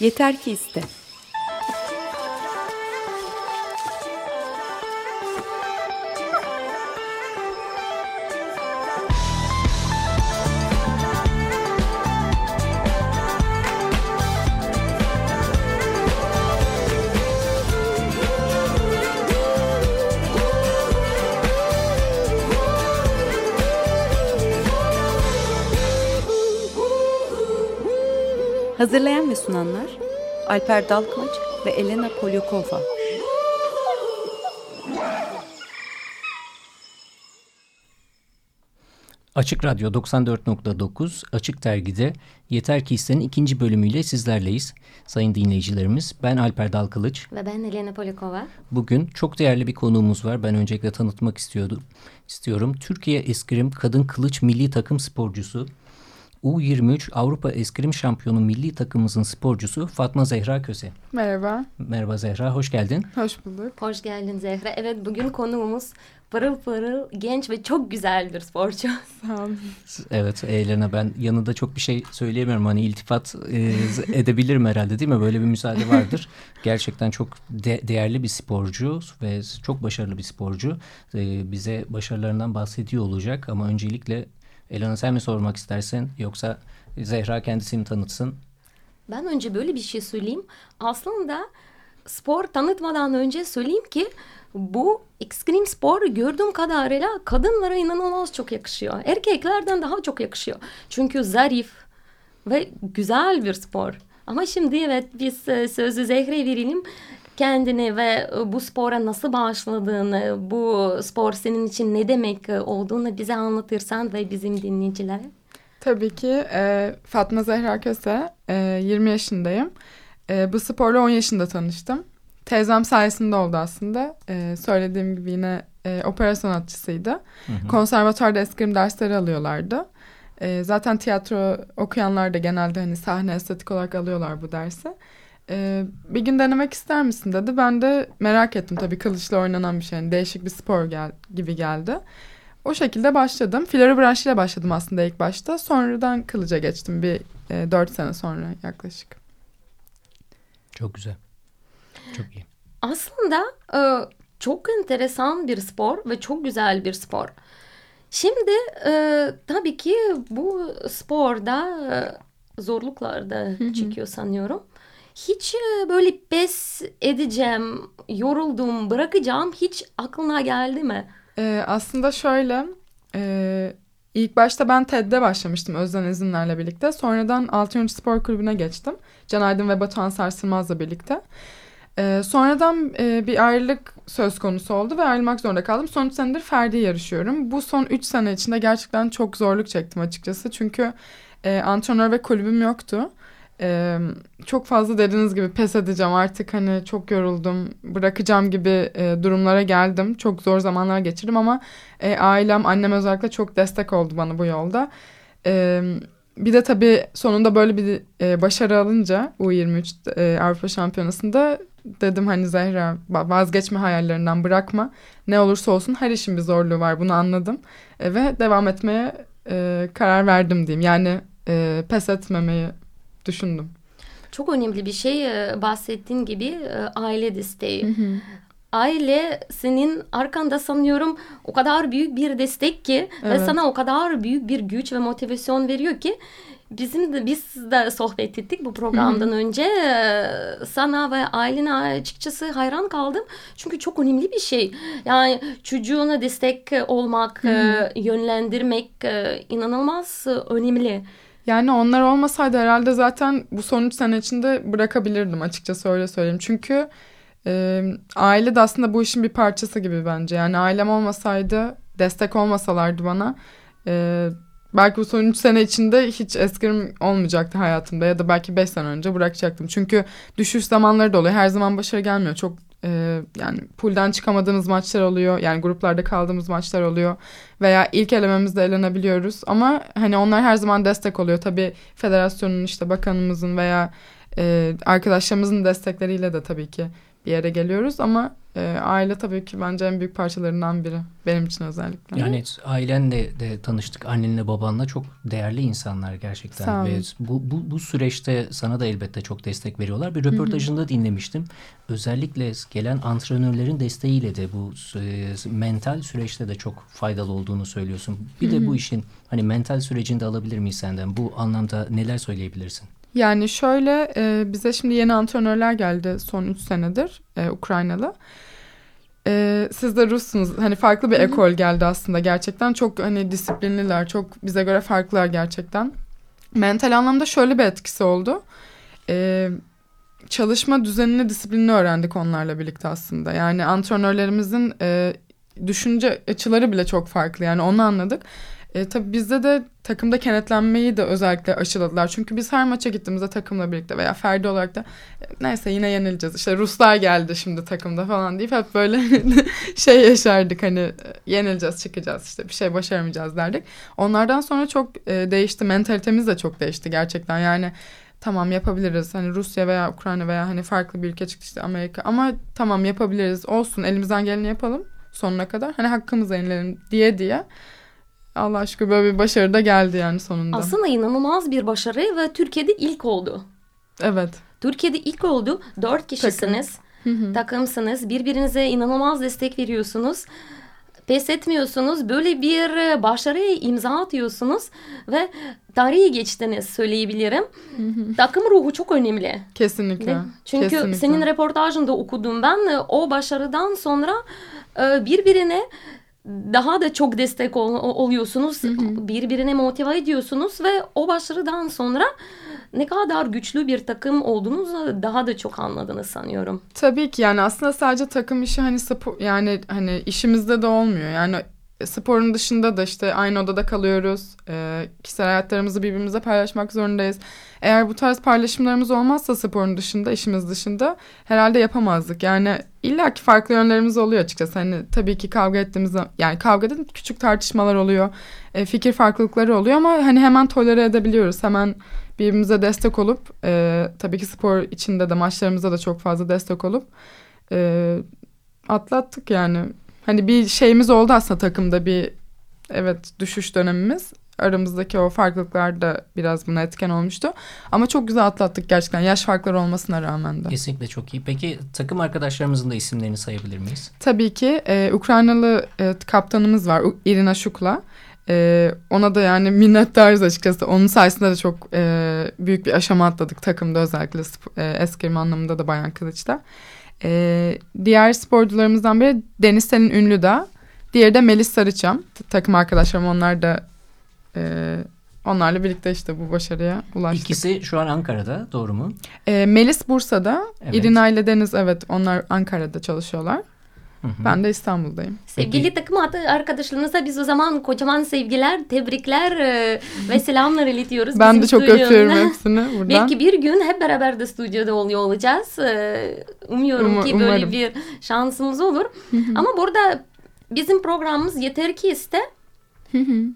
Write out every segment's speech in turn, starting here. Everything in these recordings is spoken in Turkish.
Yeter ki iste. Hazırlayan ve sunanlar Alper Dalkmaç ve Elena Polyakova. Açık Radyo 94.9 Açık Dergi'de Yeter Ki İsten'in ikinci bölümüyle sizlerleyiz. Sayın dinleyicilerimiz ben Alper Dalkılıç. Ve ben Elena Polikova. Bugün çok değerli bir konuğumuz var. Ben öncelikle tanıtmak istiyordum. istiyorum. Türkiye Eskrim Kadın Kılıç Milli Takım Sporcusu U23 Avrupa Eskrim Şampiyonu milli takımımızın sporcusu Fatma Zehra Köse. Merhaba. Merhaba Zehra, hoş geldin. Hoş bulduk. Hoş geldin Zehra. Evet bugün konuğumuz pırıl pırıl genç ve çok güzel bir sporcu. Sağ olun. Evet Elena ben yanında çok bir şey söyleyemiyorum. Hani iltifat e, edebilirim herhalde değil mi? Böyle bir müsaade vardır. Gerçekten çok de değerli bir sporcu ve çok başarılı bir sporcu. E, bize başarılarından bahsediyor olacak ama öncelikle Elena sen mi sormak istersin yoksa Zehra kendisini tanıtsın? Ben önce böyle bir şey söyleyeyim. Aslında spor tanıtmadan önce söyleyeyim ki bu ekstrem spor gördüğüm kadarıyla kadınlara inanılmaz çok yakışıyor. Erkeklerden daha çok yakışıyor. Çünkü zarif ve güzel bir spor. Ama şimdi evet biz e, sözü Zehre'ye verelim kendini ve e, bu spora nasıl başladığını, bu spor senin için ne demek e, olduğunu bize anlatırsan ve bizim dinleyicilere. Tabii ki e, Fatma Zehra Köse, e, 20 yaşındayım. E, bu sporla 10 yaşında tanıştım. Teyzem sayesinde oldu aslında. E, söylediğim gibi yine e, opera sanatçısıydı. Hı hı. Konservatuarda eskrim dersleri alıyorlardı. E, zaten tiyatro okuyanlar da genelde hani sahne estetik olarak alıyorlar bu dersi. Ee, bir gün denemek ister misin dedi. Ben de merak ettim tabii kılıçla oynanan bir şey. Yani değişik bir spor gel gibi geldi. O şekilde başladım. Flori branşıyla başladım aslında ilk başta. Sonradan kılıca geçtim bir e, dört sene sonra yaklaşık. Çok güzel. Çok iyi. Aslında e, çok enteresan bir spor ve çok güzel bir spor. Şimdi e, tabii ki bu sporda e, zorluklar da çıkıyor sanıyorum hiç e, böyle pes edeceğim, yoruldum, bırakacağım hiç aklına geldi mi? Ee, aslında şöyle e, ilk başta ben TED'de başlamıştım Özden İzinler'le birlikte. Sonradan Altınoluk Spor Kulübü'ne geçtim. Can Aydın ve Batuhan Sarsılmaz'la birlikte. Ee, sonradan e, bir ayrılık söz konusu oldu ve ayrılmak zorunda kaldım. Son 3 senedir Ferdi yarışıyorum. Bu son 3 sene içinde gerçekten çok zorluk çektim açıkçası. Çünkü e, antrenör ve kulübüm yoktu. Ee, çok fazla dediğiniz gibi pes edeceğim artık hani çok yoruldum bırakacağım gibi e, durumlara geldim. Çok zor zamanlar geçirdim ama e, ailem annem özellikle çok destek oldu bana bu yolda. E, bir de tabii sonunda böyle bir e, başarı alınca U23 e, Avrupa Şampiyonası'nda dedim hani Zehra vazgeçme hayallerinden bırakma. Ne olursa olsun her işin bir zorluğu var bunu anladım. E, ve devam etmeye e, karar verdim diyeyim. Yani e, pes etmemeyi düşündüm. Çok önemli bir şey e, bahsettiğin gibi e, aile desteği. Hı hı. Aile senin arkanda sanıyorum o kadar büyük bir destek ki evet. ve sana o kadar büyük bir güç ve motivasyon veriyor ki bizim de biz de sohbet ettik bu programdan Hı-hı. önce e, sana ve ailene açıkçası hayran kaldım çünkü çok önemli bir şey yani çocuğuna destek olmak Hı-hı. yönlendirmek inanılmaz önemli. Yani onlar olmasaydı herhalde zaten bu son üç sene içinde bırakabilirdim açıkçası öyle söyleyeyim. Çünkü e, aile de aslında bu işin bir parçası gibi bence. Yani ailem olmasaydı, destek olmasalardı bana e, belki bu son üç sene içinde hiç eskrim olmayacaktı hayatımda ya da belki beş sene önce bırakacaktım. Çünkü düşüş zamanları da oluyor. Her zaman başarı gelmiyor. Çok e, yani pool'den çıkamadığımız maçlar oluyor. Yani gruplarda kaldığımız maçlar oluyor. Veya ilk elememizde elenebiliyoruz. Ama hani onlar her zaman destek oluyor. Tabii federasyonun işte bakanımızın veya e, arkadaşlarımızın destekleriyle de tabii ki yere geliyoruz ama e, aile tabii ki bence en büyük parçalarından biri benim için özellikle. Yani ailenle de tanıştık annenle babanla çok değerli insanlar gerçekten Sağ olun. ve bu, bu, bu süreçte sana da elbette çok destek veriyorlar. Bir röportajında dinlemiştim. Özellikle gelen antrenörlerin desteğiyle de bu e, mental süreçte de çok faydalı olduğunu söylüyorsun. Bir de bu işin hani mental sürecini de alabilir miyiz senden? Bu anlamda neler söyleyebilirsin? Yani şöyle e, bize şimdi yeni antrenörler geldi son 3 senedir e, Ukraynalı. E, siz de Russunuz. Hani farklı bir ekol geldi aslında gerçekten. Çok hani disiplinliler. Çok bize göre farklılar gerçekten. Mental anlamda şöyle bir etkisi oldu. E, çalışma düzenini, disiplinini öğrendik onlarla birlikte aslında. Yani antrenörlerimizin e, düşünce açıları bile çok farklı. Yani onu anladık. E, tabii bizde de takımda kenetlenmeyi de özellikle aşıladılar. Çünkü biz her maça gittiğimizde takımla birlikte veya Ferdi olarak da e, neyse yine yenileceğiz. İşte Ruslar geldi şimdi takımda falan deyip hep böyle şey yaşardık hani e, yenileceğiz çıkacağız işte bir şey başaramayacağız derdik. Onlardan sonra çok e, değişti. Mentalitemiz de çok değişti gerçekten. Yani tamam yapabiliriz. Hani Rusya veya Ukrayna veya hani farklı bir ülke çıktı işte Amerika ama tamam yapabiliriz. Olsun elimizden geleni yapalım sonuna kadar. Hani hakkımızı yenilelim diye diye Allah aşkına böyle bir başarı da geldi yani sonunda. Aslında inanılmaz bir başarı ve Türkiye'de ilk oldu. Evet. Türkiye'de ilk oldu. Dört kişisiniz. Takım. Takımsınız. Birbirinize inanılmaz destek veriyorsunuz. Pes etmiyorsunuz. Böyle bir başarıya imza atıyorsunuz ve tarihi geçtiniz söyleyebilirim. Takım ruhu çok önemli. Kesinlikle. Çünkü Kesinlikle. senin reportajında okudum ben o başarıdan sonra e, birbirine daha da çok destek ol, oluyorsunuz. Hı hı. Birbirine motive ediyorsunuz ve o başarıdan sonra ne kadar güçlü bir takım olduğunuzu daha da çok anladınız sanıyorum. Tabii ki yani aslında sadece takım işi hani yani hani işimizde de olmuyor. Yani sporun dışında da işte aynı odada kalıyoruz. E, kişisel hayatlarımızı birbirimize paylaşmak zorundayız. Eğer bu tarz paylaşımlarımız olmazsa sporun dışında, işimiz dışında herhalde yapamazdık. Yani illaki farklı yönlerimiz oluyor açıkçası. Hani tabii ki kavga ettiğimiz yani kavgada küçük tartışmalar oluyor. E, fikir farklılıkları oluyor ama hani hemen tolere edebiliyoruz. Hemen birbirimize destek olup e, tabii ki spor içinde de maçlarımızda da çok fazla destek olup e, atlattık yani. Hani bir şeyimiz oldu aslında takımda bir evet düşüş dönemimiz aramızdaki o farklılıklar da biraz buna etken olmuştu. Ama çok güzel atlattık gerçekten yaş farkları olmasına rağmen de. Kesinlikle çok iyi. Peki takım arkadaşlarımızın da isimlerini sayabilir miyiz? Tabii ki. E, Ukraynalı e, kaptanımız var Irina Şukla. E, ona da yani minnettarız açıkçası. Onun sayesinde de çok e, büyük bir aşama atladık takımda özellikle e, eskrim anlamında da Bayan Kılıç'ta. E, diğer sporcularımızdan biri Deniz Senin Ünlü da. Diğeri de Melis Sarıçam. Takım arkadaşlarım onlar da e, onlarla birlikte işte bu başarıya ulaştık. İkisi şu an Ankara'da doğru mu? E, Melis Bursa'da. Evet. İrina ile Deniz evet onlar Ankara'da çalışıyorlar. Hı hı. Ben de İstanbul'dayım. Sevgili Peki. takım arkadaşlarınıza biz o zaman kocaman sevgiler, tebrikler e, ve selamlar iletiyoruz. ben de çok öpüyorum hepsini buradan. Belki bir gün hep beraber de stüdyoda oluyor olacağız. E, umuyorum um, ki böyle umarım. bir şansımız olur. Ama burada bizim programımız yeter ki iste.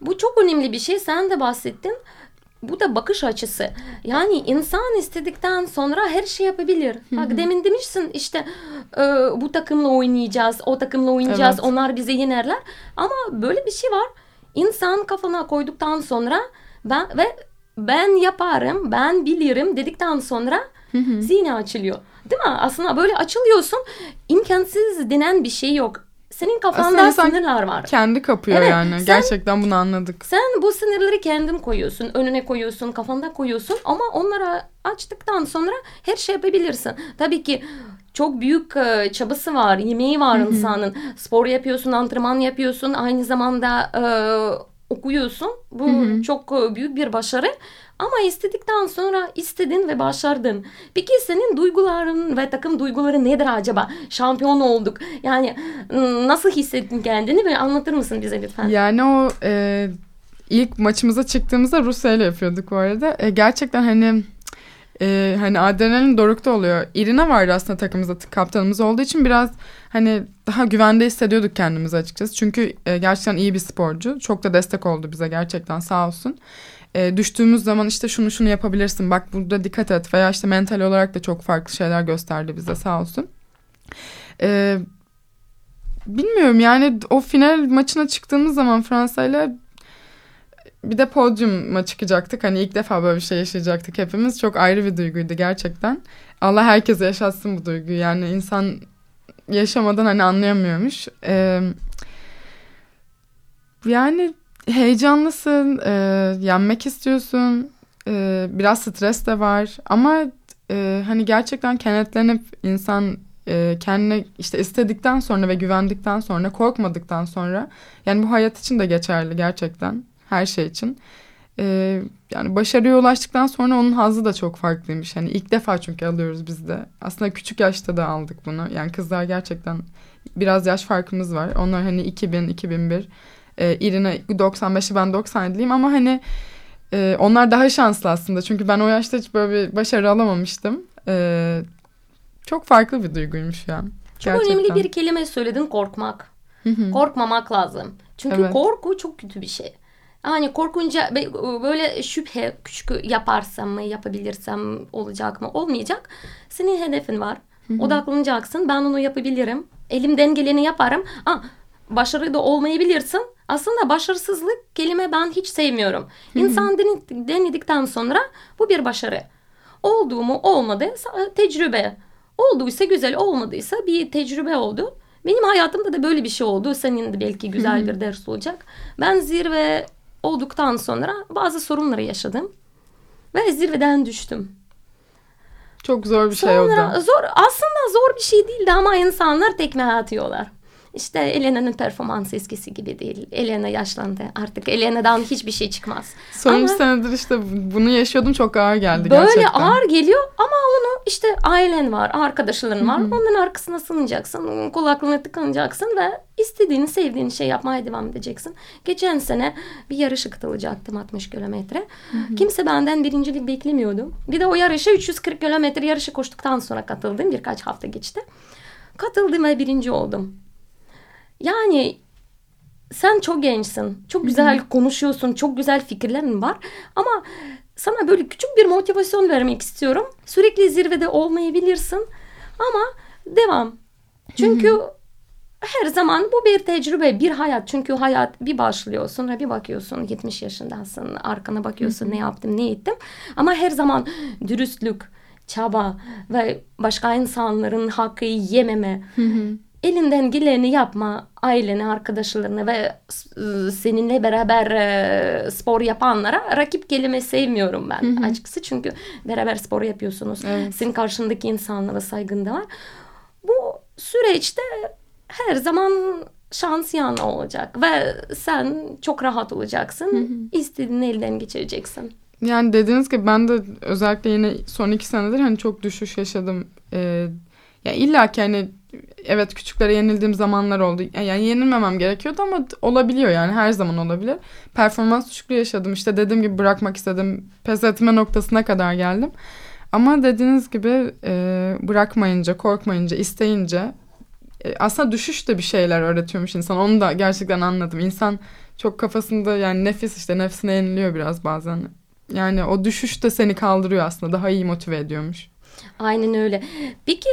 Bu çok önemli bir şey. Sen de bahsettin. Bu da bakış açısı. Yani insan istedikten sonra her şey yapabilir. Bak demin demişsin işte e, bu takımla oynayacağız, o takımla oynayacağız, evet. onlar bizi yenerler. Ama böyle bir şey var. İnsan kafana koyduktan sonra ben ve ben yaparım, ben bilirim dedikten sonra zihni açılıyor. Değil mi? Aslında böyle açılıyorsun. İmkansız denen bir şey yok senin kafanda sınırlar var. Kendi kapıyor evet, yani. Sen, Gerçekten bunu anladık. Sen bu sınırları kendin koyuyorsun. Önüne koyuyorsun, kafanda koyuyorsun ama onlara açtıktan sonra her şey yapabilirsin. Tabii ki çok büyük e, çabası var, yemeği var insanın. Spor yapıyorsun, antrenman yapıyorsun, aynı zamanda e, okuyorsun. Bu çok e, büyük bir başarı. Ama istedikten sonra istedin ve başardın. Peki senin duyguların ve takım duyguları nedir acaba? Şampiyon olduk. Yani nasıl hissettin kendini? Böyle anlatır mısın bize lütfen? Yani o e, ilk maçımıza çıktığımızda Rusya ile yapıyorduk bu arada. E, gerçekten hani e, hani adrenalin dorukta oluyor. Irina vardı aslında takımımızda kaptanımız olduğu için biraz hani daha güvende hissediyorduk kendimizi açıkçası. Çünkü e, gerçekten iyi bir sporcu. Çok da destek oldu bize gerçekten sağ olsun e, düştüğümüz zaman işte şunu şunu yapabilirsin bak burada dikkat et veya işte mental olarak da çok farklı şeyler gösterdi bize sağ olsun. Ee, bilmiyorum yani o final maçına çıktığımız zaman Fransa ile bir de podyuma çıkacaktık. Hani ilk defa böyle bir şey yaşayacaktık hepimiz. Çok ayrı bir duyguydu gerçekten. Allah herkese yaşatsın bu duyguyu. Yani insan yaşamadan hani anlayamıyormuş. Ee, yani heyecanlısın, e, yenmek istiyorsun, e, biraz stres de var ama e, hani gerçekten kenetlenip insan e, kendine işte istedikten sonra ve güvendikten sonra korkmadıktan sonra yani bu hayat için de geçerli gerçekten her şey için. E, yani başarıya ulaştıktan sonra onun hazzı da çok farklıymış. Hani ilk defa çünkü alıyoruz biz de. Aslında küçük yaşta da aldık bunu. Yani kızlar gerçekten biraz yaş farkımız var. Onlar hani 2000, 2001. E, İrina 95'i ben 97'liyim ama hani e, onlar daha şanslı aslında. Çünkü ben o yaşta hiç böyle bir başarı alamamıştım. E, çok farklı bir duyguymuş ya. Çok Gerçekten. önemli bir kelime söyledin korkmak. Korkmamak lazım. Çünkü evet. korku çok kötü bir şey. Hani korkunca böyle şüphe küçük yaparsam mı yapabilirsem olacak mı olmayacak. Senin hedefin var. Odaklanacaksın. Ben onu yapabilirim. Elimden geleni yaparım. Aa, başarılı da olmayabilirsin. Aslında başarısızlık kelime ben hiç sevmiyorum. İnsan denedikten sonra bu bir başarı. Oldu mu olmadı tecrübe. Olduysa güzel olmadıysa bir tecrübe oldu. Benim hayatımda da böyle bir şey oldu. Senin de belki güzel bir ders olacak. Ben zirve olduktan sonra bazı sorunları yaşadım. Ve zirveden düştüm. Çok zor bir şey oldu. Zor, aslında zor bir şey değildi ama insanlar tekme atıyorlar. İşte Elena'nın performansı eskisi gibi değil. Elena yaşlandı. Artık Elena'dan hiçbir şey çıkmaz. Son ama, senedir işte bunu yaşıyordum çok ağır geldi böyle gerçekten. Böyle ağır geliyor ama onu işte ailen var, arkadaşların var. Onların arkasına sığınacaksın. Kulaklığına tıkanacaksın ve istediğini, sevdiğin şey yapmaya devam edeceksin. Geçen sene bir yarışa katılacaktım 60 kilometre. Kimse benden birincilik beklemiyordu. Bir de o yarışa 340 kilometre yarışı koştuktan sonra katıldım. Birkaç hafta geçti. Katıldım ve birinci oldum. Yani sen çok gençsin. Çok güzel Hı-hı. konuşuyorsun. Çok güzel fikirlerin var. Ama sana böyle küçük bir motivasyon vermek istiyorum. Sürekli zirvede olmayabilirsin. Ama devam. Çünkü Hı-hı. her zaman bu bir tecrübe, bir hayat. Çünkü hayat bir başlıyor. Sonra bir bakıyorsun 70 yaşındasın. Arkana bakıyorsun Hı-hı. ne yaptım, ne ettim. Ama her zaman dürüstlük, çaba ve başka insanların hakkı yememe. Hı-hı elinden geleni yapma ailene, arkadaşlarına ve e, seninle beraber e, spor yapanlara rakip kelime sevmiyorum ben hı hı. açıkçası. Çünkü beraber spor yapıyorsunuz. Evet. Senin karşındaki insanlara saygın da var. Bu süreçte her zaman şans yanı olacak ve sen çok rahat olacaksın. Hı hı. İstediğini elden geçireceksin. Yani dediğiniz gibi ben de özellikle yine son iki senedir hani çok düşüş yaşadım. Ee, ya illa ki hani evet küçüklere yenildiğim zamanlar oldu. Yani yenilmemem gerekiyordu ama olabiliyor yani her zaman olabilir. Performans düşüklüğü yaşadım. İşte dediğim gibi bırakmak istedim. Pes etme noktasına kadar geldim. Ama dediğiniz gibi e, bırakmayınca, korkmayınca, isteyince e, aslında düşüş de bir şeyler öğretiyormuş insan. Onu da gerçekten anladım. İnsan çok kafasında yani nefis işte nefsine yeniliyor biraz bazen. Yani o düşüş de seni kaldırıyor aslında. Daha iyi motive ediyormuş. Aynen öyle. Peki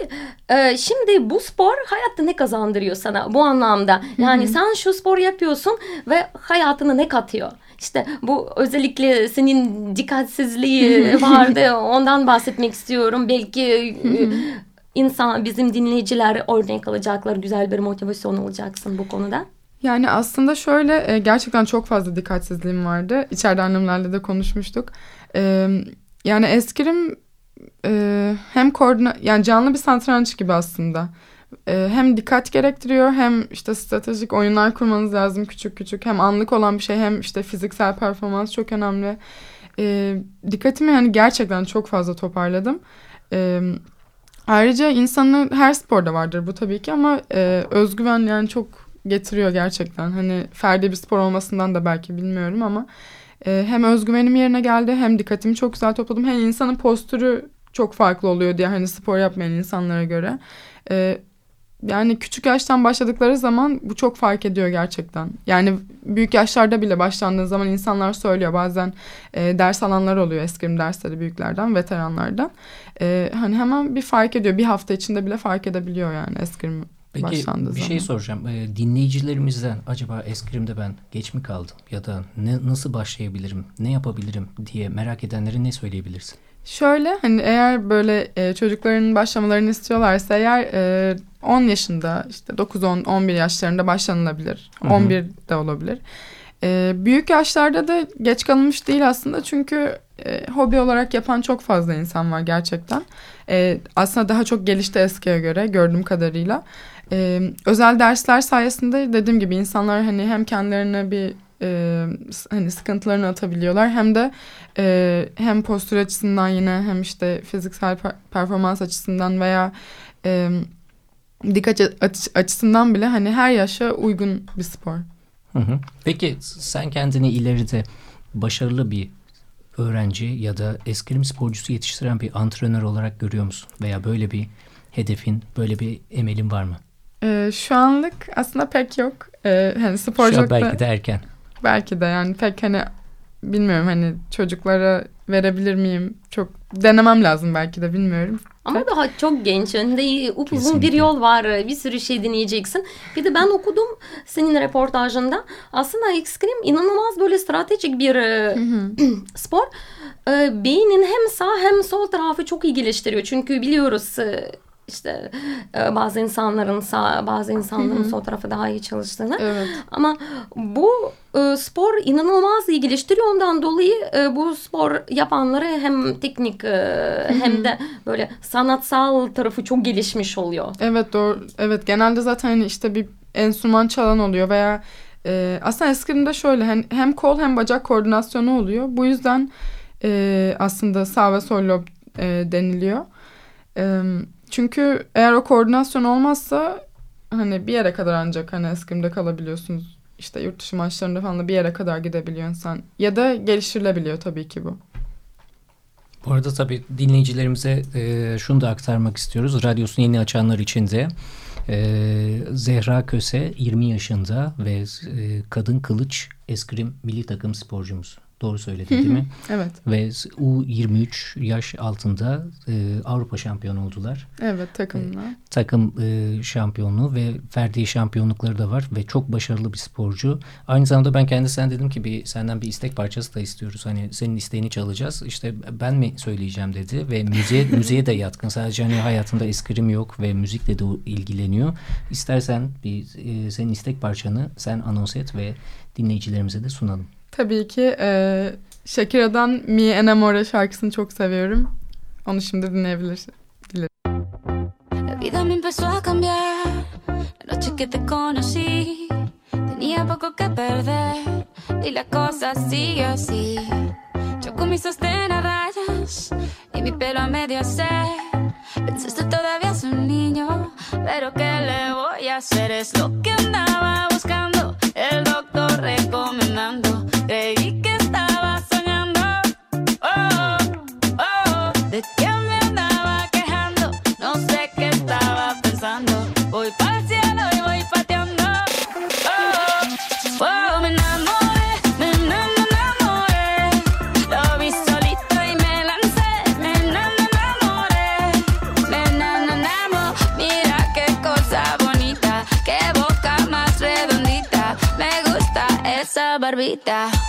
e, şimdi bu spor hayatta ne kazandırıyor sana bu anlamda? Yani Hı-hı. sen şu spor yapıyorsun ve hayatına ne katıyor? İşte bu özellikle senin dikkatsizliği vardı ondan bahsetmek istiyorum. Belki Hı-hı. insan bizim dinleyiciler örnek alacaklar güzel bir motivasyon olacaksın bu konuda. Yani aslında şöyle gerçekten çok fazla dikkatsizliğim vardı. İçeride annemlerle de konuşmuştuk. Yani eskrim e, hem koordina yani canlı bir satranç gibi aslında. E, hem dikkat gerektiriyor hem işte stratejik oyunlar kurmanız lazım küçük küçük. Hem anlık olan bir şey hem işte fiziksel performans çok önemli. E, dikkatimi yani gerçekten çok fazla toparladım. E, ayrıca insanın her sporda vardır bu tabii ki ama e, özgüven yani çok getiriyor gerçekten. Hani ferdi bir spor olmasından da belki bilmiyorum ama e, hem özgüvenim yerine geldi hem dikkatimi çok güzel topladım. Hem insanın postürü çok farklı oluyor diye hani spor yapmayan insanlara göre. E, yani küçük yaştan başladıkları zaman bu çok fark ediyor gerçekten. Yani büyük yaşlarda bile başlandığı zaman insanlar söylüyor bazen e, ders alanlar oluyor eskrim dersleri büyüklerden, veteranlardan. E, hani hemen bir fark ediyor. Bir hafta içinde bile fark edebiliyor yani eskrim Peki başlandığı bir şey zaman. soracağım. Ee, dinleyicilerimizden acaba eskrimde ben geç mi kaldım ya da ne, nasıl başlayabilirim, ne yapabilirim diye merak edenlere ne söyleyebilirsin? Şöyle hani eğer böyle e, çocukların başlamalarını istiyorlarsa eğer e, 10 yaşında işte 9 10 11 yaşlarında başlanılabilir. Hı hı. 11 de olabilir. E, büyük yaşlarda da geç kalınmış değil aslında çünkü e, hobi olarak yapan çok fazla insan var gerçekten. E, aslında daha çok gelişti eskiye göre gördüğüm kadarıyla. E, özel dersler sayesinde dediğim gibi insanlar hani hem kendilerine bir e, hani sıkıntılarını atabiliyorlar hem de e, hem postür açısından yine hem işte fiziksel per- performans açısından veya e, dikkat aç- açısından bile hani her yaşa uygun bir spor. Peki sen kendini ileride başarılı bir öğrenci ya da eskrim sporcusu yetiştiren bir antrenör olarak görüyor musun? Veya böyle bir hedefin, böyle bir emelin var mı? E, şu anlık aslında pek yok. E, hani Şu an sporculukta belki de erken. belki de yani pek hani bilmiyorum hani çocuklara verebilir miyim? Çok denemem lazım belki de bilmiyorum. Ama daha çok genç. Önünde upuzun bir yol var. Bir sürü şey deneyeceksin. Bir de ben okudum senin reportajında. Aslında ekskrim inanılmaz böyle stratejik bir e, spor. E, Beynin hem sağ hem sol tarafı çok iyi geliştiriyor. Çünkü biliyoruz e, işte e, bazı insanların sağ bazı insanların sol tarafı daha iyi çalıştığını. Evet. Ama bu e, spor inanılmaz iyi geliştiriyor. Ondan dolayı e, bu spor yapanları hem teknik hem de böyle sanatsal tarafı çok gelişmiş oluyor. Evet doğru. Evet genelde zaten hani işte bir enstrüman çalan oluyor veya e, aslında eskrimde şöyle hem, hem kol hem bacak koordinasyonu oluyor. Bu yüzden e, aslında sağ ve sol lob e, deniliyor. E, çünkü eğer o koordinasyon olmazsa hani bir yere kadar ancak hani eskrimde kalabiliyorsunuz. İşte yurt dışı maçlarında falan da bir yere kadar gidebiliyor insan. Ya da geliştirilebiliyor tabii ki bu. Bu arada tabii dinleyicilerimize e, şunu da aktarmak istiyoruz. Radyosunu yeni açanlar için de e, Zehra Köse 20 yaşında ve e, kadın kılıç eskrim milli takım sporcumuz. Doğru söyledim değil mi? Evet. Ve U23 yaş altında e, Avrupa şampiyonu oldular. Evet takımla. Takım e, şampiyonluğu ve ferdi şampiyonlukları da var ve çok başarılı bir sporcu. Aynı zamanda ben kendisinden dedim ki bir senden bir istek parçası da istiyoruz. Hani senin isteğini çalacağız. İşte ben mi söyleyeceğim dedi ve müziğe müziğe de yatkın. Sadece hani hayatında eskrim yok ve müzikle de ilgileniyor. İstersen bir e, senin istek parçanı sen anons et ve dinleyicilerimize de sunalım. Tabii ki e, Shakira'dan Mi Enamore şarkısını çok seviyorum. Onu şimdi dinleyebilirsin. La vida me empezó a cambiar la noche que te conocí. Tenía poco que perder y la cosa sigue así. Yo con mis sostén a rayas y mi pelo a medio hacer. Pensaste todavía es un niño, pero ¿qué le voy a hacer? Es lo que andaba buscando, el doctor recomendando. Hey. that.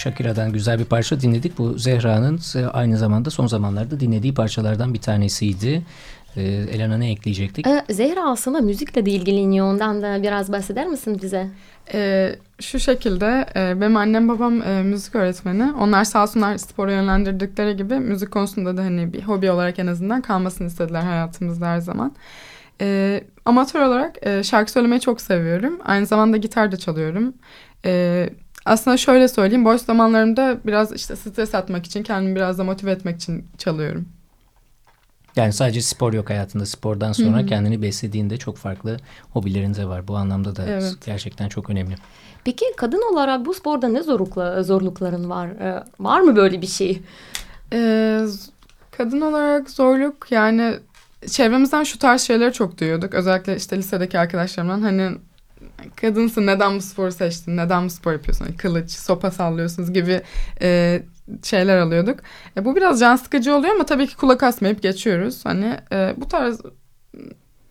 Shakira'dan güzel bir parça dinledik. Bu Zehra'nın aynı zamanda son zamanlarda dinlediği parçalardan bir tanesiydi. E, Elena ne ekleyecektik? Ee, Zehra aslında müzikle de ilgileniyor. Ondan da biraz bahseder misin bize? Ee, şu şekilde e, benim annem babam e, müzik öğretmeni. Onlar sağ olsunlar spora yönlendirdikleri gibi müzik konusunda da hani bir hobi olarak en azından kalmasını istediler hayatımızda her zaman. E, amatör olarak e, şarkı söylemeyi çok seviyorum. Aynı zamanda gitar da çalıyorum. E, aslında şöyle söyleyeyim boş zamanlarımda biraz işte stres atmak için kendimi biraz da motive etmek için çalıyorum. Yani sadece spor yok hayatında. Spordan sonra Hı-hı. kendini beslediğinde çok farklı hobilerin de var. Bu anlamda da evet. gerçekten çok önemli. Peki kadın olarak bu sporda ne zorlukla, zorlukların var? Ee, var mı böyle bir şey? Ee, kadın olarak zorluk yani çevremizden şu tarz şeyleri çok duyuyorduk. Özellikle işte lisedeki arkadaşlarımdan hani kadınsın neden bu sporu seçtin? Neden bu spor yapıyorsun? Hani kılıç, sopa sallıyorsunuz gibi e, şeyler alıyorduk. E, bu biraz can sıkıcı oluyor ama tabii ki kulak asmayıp geçiyoruz. Hani e, bu tarz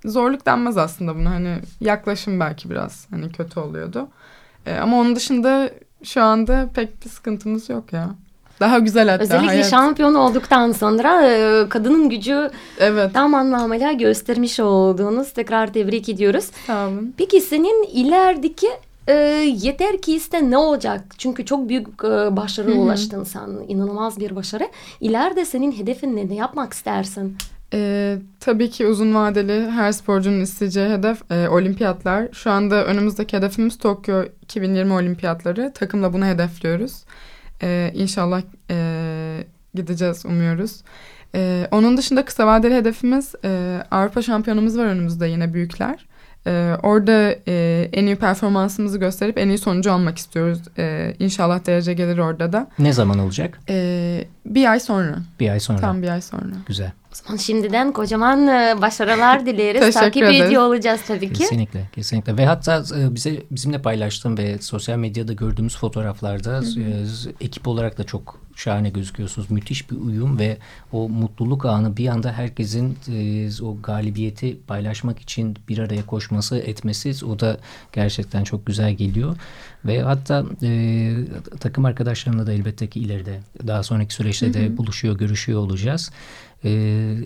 zorluk denmez aslında buna. Hani yaklaşım belki biraz hani kötü oluyordu. E, ama onun dışında şu anda pek bir sıkıntımız yok ya. Daha güzel hatta. Özellikle hayat. şampiyon olduktan sonra e, kadının gücü evet. tam anlamıyla göstermiş olduğunuz tekrar tebrik ediyoruz. Sağ olun. Peki senin ilerideki e, yeter ki iste ne olacak? Çünkü çok büyük e, başarı ulaştın sen. İnanılmaz bir başarı. İleride senin hedefin ne? Ne yapmak istersin? E, tabii ki uzun vadeli her sporcunun isteyeceği hedef e, olimpiyatlar. Şu anda önümüzdeki hedefimiz Tokyo 2020 olimpiyatları. Takımla bunu hedefliyoruz. E, inşallah e, gideceğiz umuyoruz. E, onun dışında kısa vadeli hedefimiz e, Avrupa şampiyonumuz var önümüzde yine büyükler. Ee, orada e, en iyi performansımızı gösterip en iyi sonucu almak istiyoruz. Ee, inşallah derece gelir orada da. Ne zaman olacak? Ee, bir ay sonra. Bir ay sonra. Tam bir ay sonra. Güzel. O zaman şimdiden kocaman e, başarılar dileriz. Takip ederiz. ediyor olacağız tabii ki. Kesinlikle, kesinlikle. Ve hatta e, bize bizimle paylaştığım ve sosyal medyada gördüğümüz fotoğraflarda hı hı. E, ekip olarak da çok şahane gözüküyorsunuz. Müthiş bir uyum ve o mutluluk anı bir anda herkesin e, o galibiyeti paylaşmak için bir araya koşması, etmesi o da gerçekten çok güzel geliyor. Ve hatta e, takım arkadaşlarımla da elbette ki ileride daha sonraki süreçte de buluşuyor, görüşüyor olacağız. E,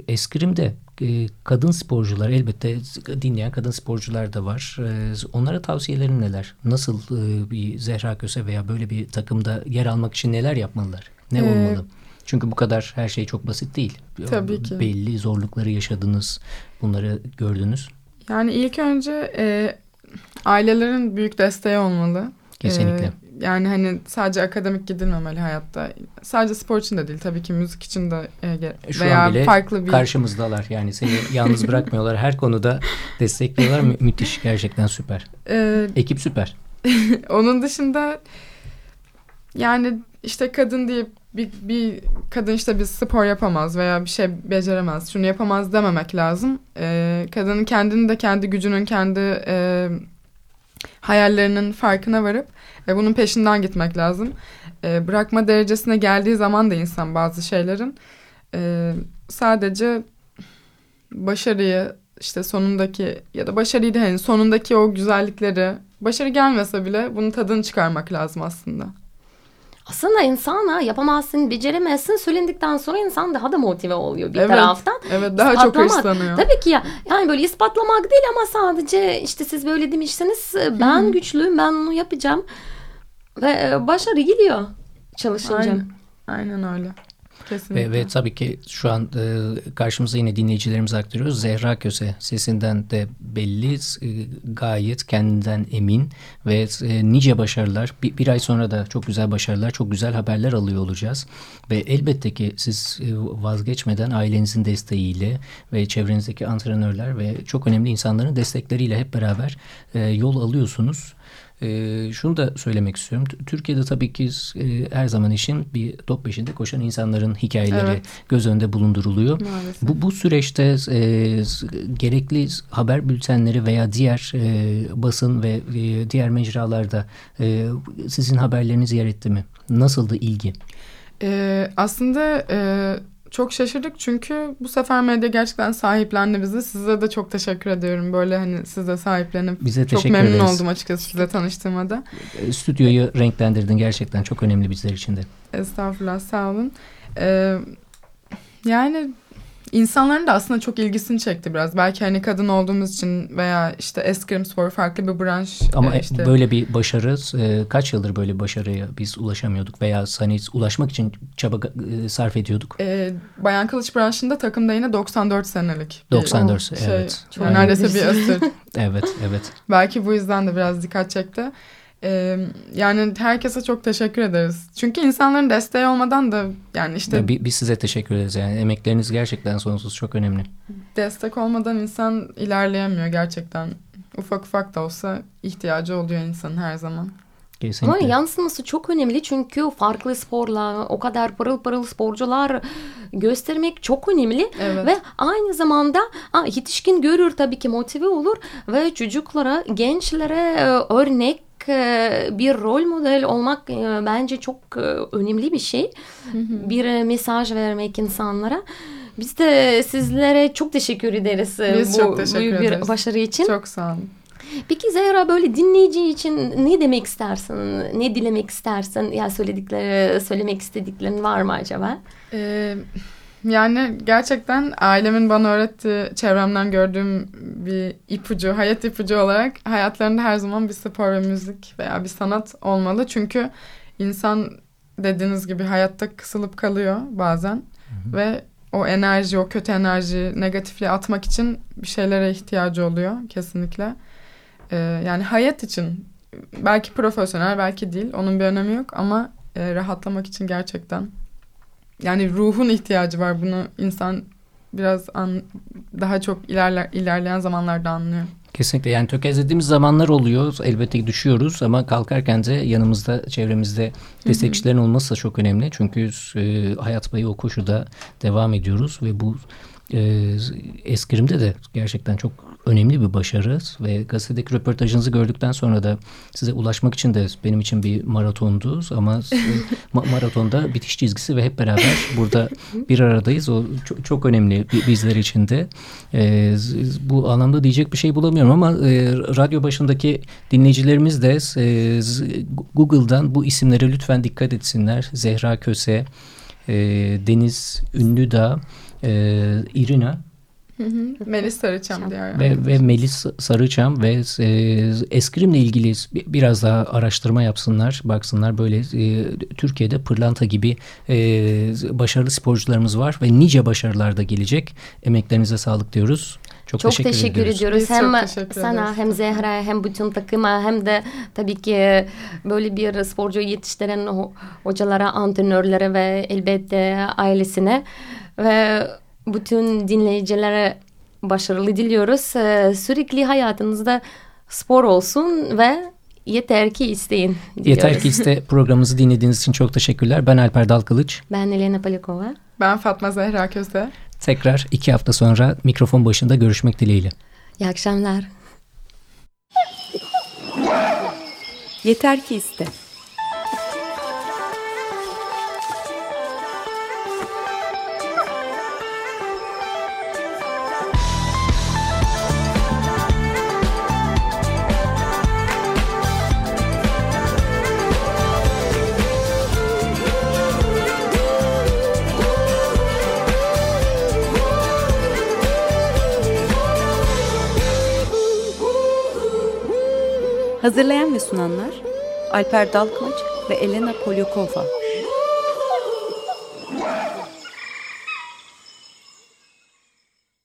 Eskrim'de e, kadın sporcular elbette dinleyen kadın sporcular da var. E, onlara tavsiyelerin neler? Nasıl e, bir Zehra Köse veya böyle bir takımda yer almak için neler yapmalılar? Ne ee, olmalı? Çünkü bu kadar her şey çok basit değil. Tabii ki. Belli zorlukları yaşadınız, bunları gördünüz. Yani ilk önce e, ailelerin büyük desteği olmalı. Kesinlikle. Ee, yani hani sadece akademik gidilmemeli hayatta. Sadece spor için de değil tabii ki müzik için de e, Şu veya an bile farklı bir karşımızdalar. Yani seni yalnız bırakmıyorlar. Her konuda destekliyorlar. Mü müthiş gerçekten süper. Ee, Ekip süper. onun dışında yani işte kadın diye bir, bir kadın işte bir spor yapamaz veya bir şey beceremez, şunu yapamaz dememek lazım. Ee, kadının kendini de kendi gücünün, kendi e, hayallerinin farkına varıp ve bunun peşinden gitmek lazım. E, bırakma derecesine geldiği zaman da insan bazı şeylerin e, sadece başarıyı işte sonundaki ya da başarıyı değil hani sonundaki o güzellikleri başarı gelmese bile bunun tadını çıkarmak lazım aslında. Aslında insana yapamazsın, beceremezsin söylendikten sonra insan daha da motive oluyor bir evet, taraftan. Evet, daha çok hırslanıyor. Tabii ki ya. Yani böyle ispatlamak değil ama sadece işte siz böyle demişsiniz ben Hı-hı. güçlüyüm, ben onu yapacağım. Ve e, başarı gidiyor çalışınca. Aynen, aynen öyle. Kesinlikle. Ve, ve tabii ki şu an e, karşımıza yine dinleyicilerimiz aktarıyoruz. Zehra Köse sesinden de belli e, gayet kendinden emin ve e, nice başarılar. Bir, bir ay sonra da çok güzel başarılar, çok güzel haberler alıyor olacağız. Ve elbette ki siz e, vazgeçmeden ailenizin desteğiyle ve çevrenizdeki antrenörler ve çok önemli insanların destekleriyle hep beraber e, yol alıyorsunuz. E, şunu da söylemek istiyorum. Türkiye'de tabii ki e, her zaman işin bir top peşinde koşan insanların hikayeleri evet. göz önünde bulunduruluyor. Maalesef. Bu, bu süreçte e, gerekli haber bültenleri veya diğer e, basın ve e, diğer mecralarda e, sizin haberleriniz yer etti mi? Nasıldı ilgi? E, aslında e, çok şaşırdık çünkü bu sefer medya gerçekten sahiplendi bizi. Size de çok teşekkür ediyorum. Böyle hani size sahiplenip Bize çok memnun ederiz. oldum açıkçası size tanıştığıma da. E, Stüdyoyu renklendirdin gerçekten çok önemli bizler için de. Estağfurullah sağ olun. Ee, yani insanların da aslında çok ilgisini çekti biraz. Belki hani kadın olduğumuz için veya işte eskrim spor farklı bir branş. Ama e, işte böyle bir başarı e, kaç yıldır böyle bir başarıya biz ulaşamıyorduk veya hani ulaşmak için çaba e, sarf ediyorduk. e, Bayan Kılıç branşında takımda yine 94 senelik. bir 94 şey, evet. Çok yani neredeyse bir asır. Evet evet. Belki bu yüzden de biraz dikkat çekti. Ee, yani herkese çok teşekkür ederiz. Çünkü insanların desteği olmadan da yani işte Ya bi- Biz size teşekkür ederiz yani emekleriniz gerçekten sonsuz çok önemli. destek olmadan insan ilerleyemiyor gerçekten. Ufak ufak da olsa ihtiyacı oluyor insanın her zaman. Ama Kesinlikle. yansıması çok önemli çünkü farklı sporla o kadar pırıl pırıl sporcular göstermek çok önemli. Evet. Ve aynı zamanda yetişkin görür tabii ki motive olur ve çocuklara, gençlere e, örnek bir rol model olmak e, bence çok e, önemli bir şey. bir e, mesaj vermek insanlara. Biz de sizlere çok teşekkür ederiz e, Biz bu çok teşekkür büyük bir ederiz. başarı için. Çok sağ olun. Peki Zehra böyle dinleyici için ne demek istersin? Ne dilemek istersin? Ya söyledikleri, söylemek istediklerin var mı acaba? Ee, yani gerçekten ailemin bana öğrettiği, çevremden gördüğüm bir ipucu, hayat ipucu olarak hayatlarında her zaman bir spor ve müzik veya bir sanat olmalı. Çünkü insan dediğiniz gibi hayatta kısılıp kalıyor bazen ve o enerji, o kötü enerji, negatifliği atmak için bir şeylere ihtiyacı oluyor kesinlikle. Ee, yani hayat için belki profesyonel belki değil onun bir önemi yok ama e, rahatlamak için gerçekten yani ruhun ihtiyacı var bunu insan biraz an, daha çok ilerler, ilerleyen zamanlarda anlıyor. Kesinlikle yani tökezlediğimiz zamanlar oluyor. Elbette ki düşüyoruz ama kalkarken de yanımızda, çevremizde destekçilerin olması da çok önemli. Çünkü e, hayat boyu o koşuda devam ediyoruz ve bu e, eskrimde de gerçekten çok önemli bir başarı ve gazetedeki röportajınızı gördükten sonra da size ulaşmak için de benim için bir maratondu ama ma- maratonda bitiş çizgisi ve hep beraber burada bir aradayız. O çok, çok önemli bi- bizler için de. E, bu anlamda diyecek bir şey bulamıyorum ama e, radyo başındaki dinleyicilerimiz de e, Google'dan bu isimlere lütfen dikkat etsinler. Zehra Köse, e, Deniz Ünlüdağ, e, İrina Melis Sarıçam diyor. ve, ve Melis Sarıçam ve e, eskrimle ilgili bi- biraz daha araştırma yapsınlar, baksınlar. Böyle e, Türkiye'de pırlanta gibi e, başarılı sporcularımız var ve nice başarılar da gelecek. Emeklerinize sağlık diyoruz. Çok, Çok teşekkür, teşekkür, ediyoruz. ediyoruz. Biz hem çok teşekkür sana ederiz. hem Zehra'ya hem bütün takıma hem de tabii ki böyle bir sporcu yetiştiren ho- hocalara, antrenörlere ve elbette ailesine ve bütün dinleyicilere başarılı diliyoruz. Ee, Sürekli hayatınızda spor olsun ve yeter ki isteyin diyoruz. Yeter ki iste programımızı dinlediğiniz için çok teşekkürler. Ben Alper Dalkılıç. Ben Elena Palikova. Ben Fatma Zehra Köse. Tekrar iki hafta sonra mikrofon başında görüşmek dileğiyle. İyi akşamlar. Yeter ki iste. Hazırlayan ve sunanlar Alper Dalkılıç ve Elena Polyakova.